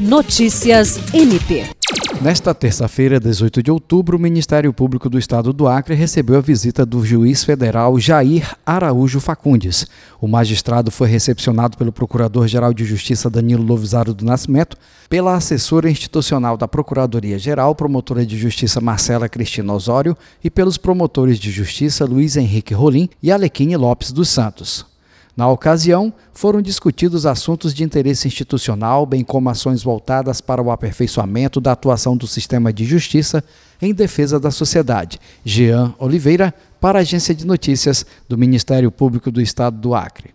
Notícias MP. Nesta terça-feira, 18 de outubro, o Ministério Público do Estado do Acre recebeu a visita do juiz federal Jair Araújo Facundes. O magistrado foi recepcionado pelo Procurador-Geral de Justiça Danilo Lovisaro do Nascimento, pela assessora institucional da Procuradoria-Geral, promotora de Justiça Marcela Cristina Osório e pelos promotores de Justiça Luiz Henrique Rolim e Alequine Lopes dos Santos. Na ocasião, foram discutidos assuntos de interesse institucional, bem como ações voltadas para o aperfeiçoamento da atuação do sistema de justiça em defesa da sociedade. Jean Oliveira, para a Agência de Notícias do Ministério Público do Estado do Acre.